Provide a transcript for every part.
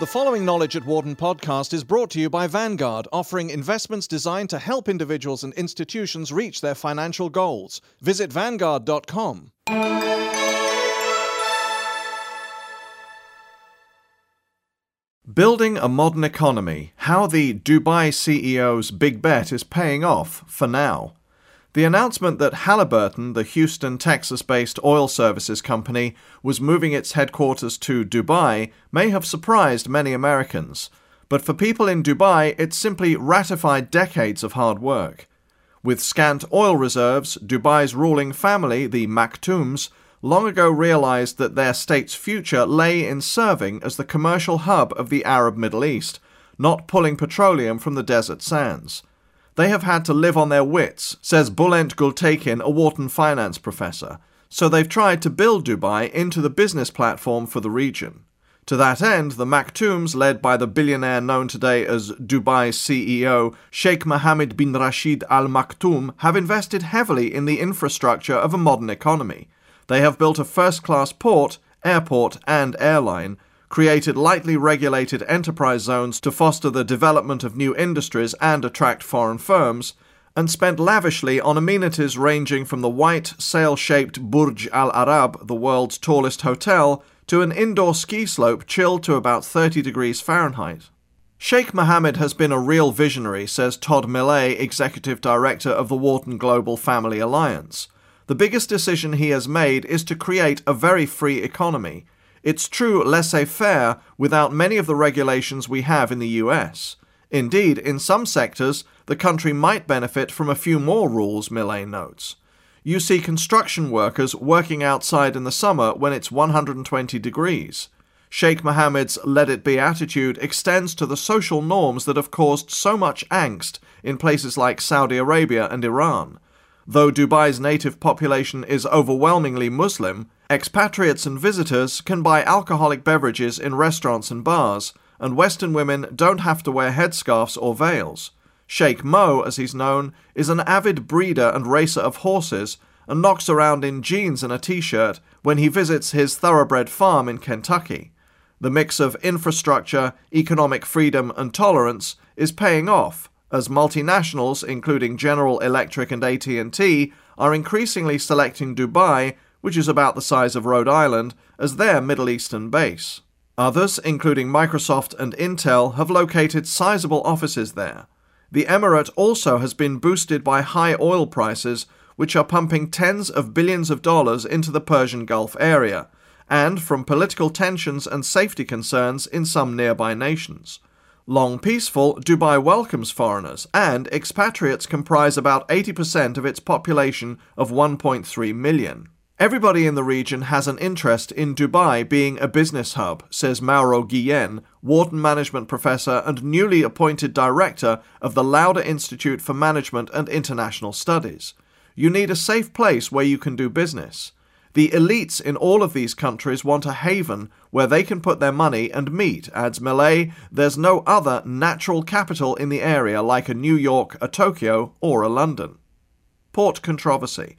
The following Knowledge at Wharton podcast is brought to you by Vanguard, offering investments designed to help individuals and institutions reach their financial goals. Visit Vanguard.com. Building a modern economy. How the Dubai CEO's big bet is paying off for now. The announcement that Halliburton, the Houston, Texas based oil services company, was moving its headquarters to Dubai may have surprised many Americans. But for people in Dubai, it simply ratified decades of hard work. With scant oil reserves, Dubai's ruling family, the Maktoums, long ago realized that their state's future lay in serving as the commercial hub of the Arab Middle East, not pulling petroleum from the desert sands. They have had to live on their wits, says Bulent Gultekin, a Wharton finance professor, so they've tried to build Dubai into the business platform for the region. To that end, the Maktoums, led by the billionaire known today as Dubai's CEO Sheikh Mohammed bin Rashid Al Maktoum, have invested heavily in the infrastructure of a modern economy. They have built a first class port, airport, and airline, created lightly regulated enterprise zones to foster the development of new industries and attract foreign firms, and spent lavishly on amenities ranging from the white, sail shaped Burj Al Arab, the world's tallest hotel, to an indoor ski slope chilled to about 30 degrees Fahrenheit. Sheikh Mohammed has been a real visionary, says Todd Millay, executive director of the Wharton Global Family Alliance. The biggest decision he has made is to create a very free economy. It's true laissez faire without many of the regulations we have in the US. Indeed, in some sectors, the country might benefit from a few more rules, Millay notes. You see construction workers working outside in the summer when it's 120 degrees. Sheikh Mohammed's let it be attitude extends to the social norms that have caused so much angst in places like Saudi Arabia and Iran. Though Dubai's native population is overwhelmingly Muslim, expatriates and visitors can buy alcoholic beverages in restaurants and bars, and Western women don't have to wear headscarves or veils. Sheikh Mo, as he's known, is an avid breeder and racer of horses and knocks around in jeans and a t shirt when he visits his thoroughbred farm in Kentucky. The mix of infrastructure, economic freedom, and tolerance is paying off as multinationals including General Electric and AT&T are increasingly selecting Dubai, which is about the size of Rhode Island, as their Middle Eastern base. Others, including Microsoft and Intel, have located sizable offices there. The emirate also has been boosted by high oil prices, which are pumping tens of billions of dollars into the Persian Gulf area, and from political tensions and safety concerns in some nearby nations. Long peaceful, Dubai welcomes foreigners, and expatriates comprise about 80% of its population of 1.3 million. Everybody in the region has an interest in Dubai being a business hub, says Mauro Guillen, Wharton Management Professor and newly appointed Director of the Lauder Institute for Management and International Studies. You need a safe place where you can do business. The elites in all of these countries want a haven where they can put their money and meet, adds Millay. There's no other natural capital in the area like a New York, a Tokyo, or a London. Port controversy.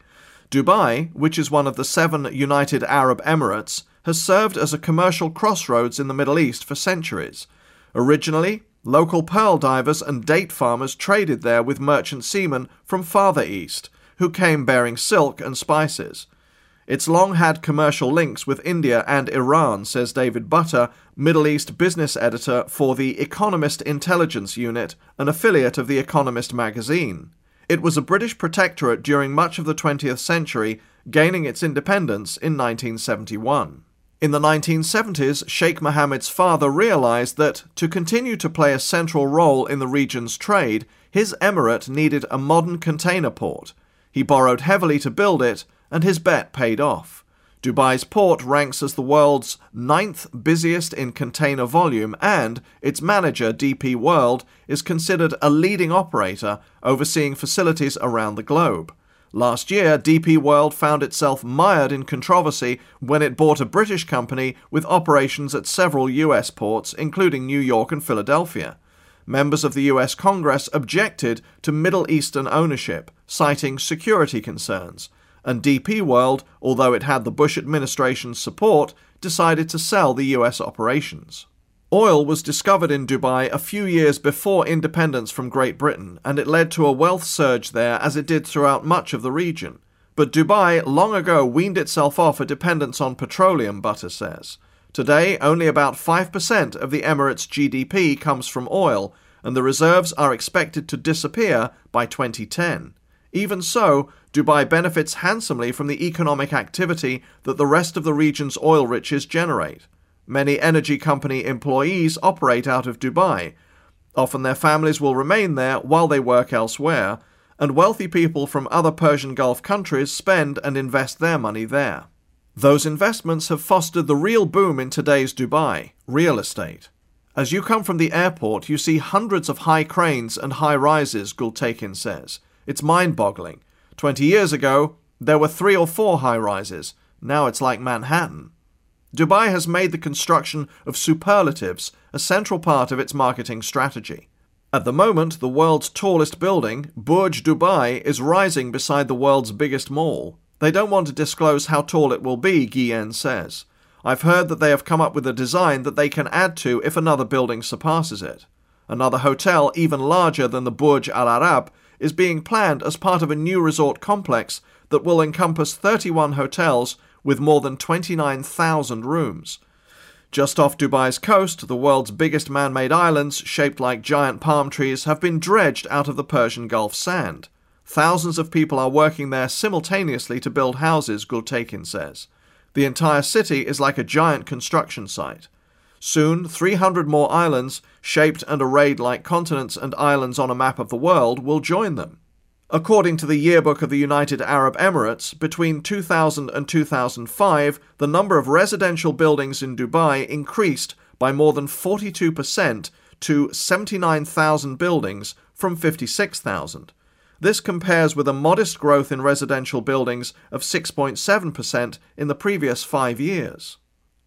Dubai, which is one of the seven United Arab Emirates, has served as a commercial crossroads in the Middle East for centuries. Originally, local pearl divers and date farmers traded there with merchant seamen from farther east, who came bearing silk and spices. It's long had commercial links with India and Iran, says David Butter, Middle East business editor for the Economist Intelligence Unit, an affiliate of The Economist magazine. It was a British protectorate during much of the 20th century, gaining its independence in 1971. In the 1970s, Sheikh Mohammed's father realized that, to continue to play a central role in the region's trade, his emirate needed a modern container port. He borrowed heavily to build it, and his bet paid off. Dubai's port ranks as the world's ninth busiest in container volume, and its manager, DP World, is considered a leading operator overseeing facilities around the globe. Last year, DP World found itself mired in controversy when it bought a British company with operations at several US ports, including New York and Philadelphia. Members of the US Congress objected to Middle Eastern ownership, citing security concerns and DP World, although it had the Bush administration's support, decided to sell the US operations. Oil was discovered in Dubai a few years before independence from Great Britain, and it led to a wealth surge there as it did throughout much of the region. But Dubai long ago weaned itself off a dependence on petroleum, Butter says. Today, only about 5% of the Emirates' GDP comes from oil, and the reserves are expected to disappear by 2010. Even so, Dubai benefits handsomely from the economic activity that the rest of the region's oil riches generate. Many energy company employees operate out of Dubai. Often their families will remain there while they work elsewhere, and wealthy people from other Persian Gulf countries spend and invest their money there. Those investments have fostered the real boom in today's Dubai real estate. As you come from the airport, you see hundreds of high cranes and high rises, Gultekin says. It's mind boggling. Twenty years ago, there were three or four high rises. Now it's like Manhattan. Dubai has made the construction of superlatives a central part of its marketing strategy. At the moment, the world's tallest building, Burj Dubai, is rising beside the world's biggest mall. They don't want to disclose how tall it will be, Guillen says. I've heard that they have come up with a design that they can add to if another building surpasses it. Another hotel, even larger than the Burj Al Arab, is being planned as part of a new resort complex that will encompass 31 hotels with more than 29,000 rooms. Just off Dubai's coast, the world's biggest man made islands, shaped like giant palm trees, have been dredged out of the Persian Gulf sand. Thousands of people are working there simultaneously to build houses, Gultekin says. The entire city is like a giant construction site. Soon, 300 more islands, shaped and arrayed like continents and islands on a map of the world, will join them. According to the Yearbook of the United Arab Emirates, between 2000 and 2005, the number of residential buildings in Dubai increased by more than 42% to 79,000 buildings from 56,000. This compares with a modest growth in residential buildings of 6.7% in the previous five years.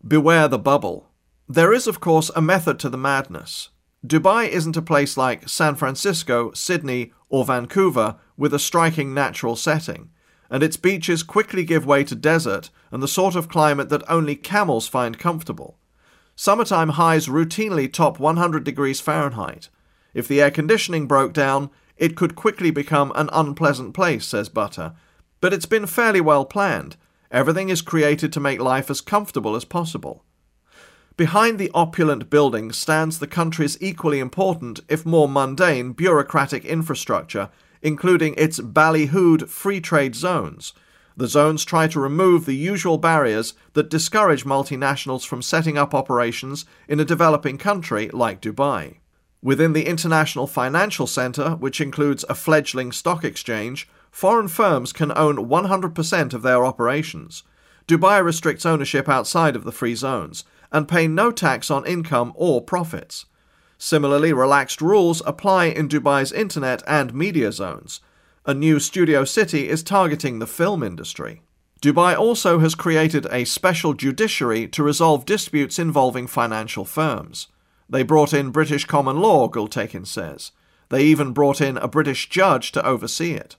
Beware the bubble. There is, of course, a method to the madness. Dubai isn't a place like San Francisco, Sydney, or Vancouver with a striking natural setting, and its beaches quickly give way to desert and the sort of climate that only camels find comfortable. Summertime highs routinely top 100 degrees Fahrenheit. If the air conditioning broke down, it could quickly become an unpleasant place, says Butter. But it's been fairly well planned. Everything is created to make life as comfortable as possible. Behind the opulent buildings stands the country's equally important, if more mundane, bureaucratic infrastructure, including its ballyhooed free trade zones. The zones try to remove the usual barriers that discourage multinationals from setting up operations in a developing country like Dubai. Within the International Financial Centre, which includes a fledgling stock exchange, foreign firms can own 100% of their operations. Dubai restricts ownership outside of the free zones and pay no tax on income or profits. Similarly, relaxed rules apply in Dubai's internet and media zones. A new studio city is targeting the film industry. Dubai also has created a special judiciary to resolve disputes involving financial firms. They brought in British common law, Gultekin says. They even brought in a British judge to oversee it.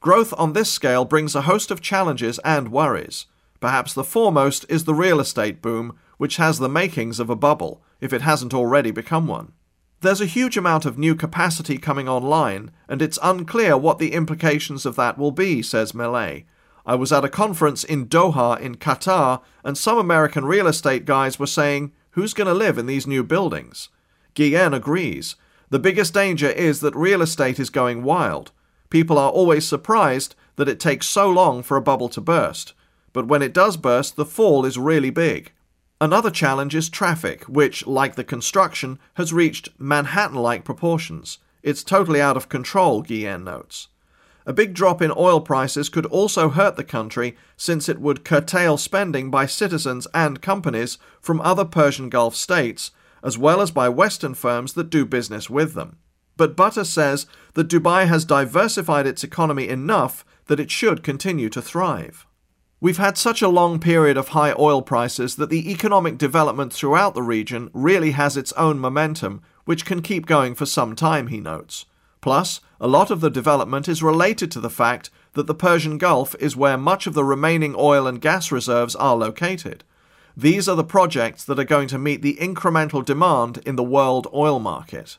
Growth on this scale brings a host of challenges and worries. Perhaps the foremost is the real estate boom, which has the makings of a bubble, if it hasn't already become one. There's a huge amount of new capacity coming online, and it's unclear what the implications of that will be, says Millay. I was at a conference in Doha in Qatar, and some American real estate guys were saying, Who's going to live in these new buildings? Guillen agrees. The biggest danger is that real estate is going wild. People are always surprised that it takes so long for a bubble to burst. But when it does burst, the fall is really big. Another challenge is traffic, which, like the construction, has reached Manhattan like proportions. It's totally out of control, Guillen notes. A big drop in oil prices could also hurt the country since it would curtail spending by citizens and companies from other Persian Gulf states, as well as by Western firms that do business with them. But Butter says that Dubai has diversified its economy enough that it should continue to thrive. We've had such a long period of high oil prices that the economic development throughout the region really has its own momentum, which can keep going for some time, he notes. Plus, a lot of the development is related to the fact that the Persian Gulf is where much of the remaining oil and gas reserves are located. These are the projects that are going to meet the incremental demand in the world oil market.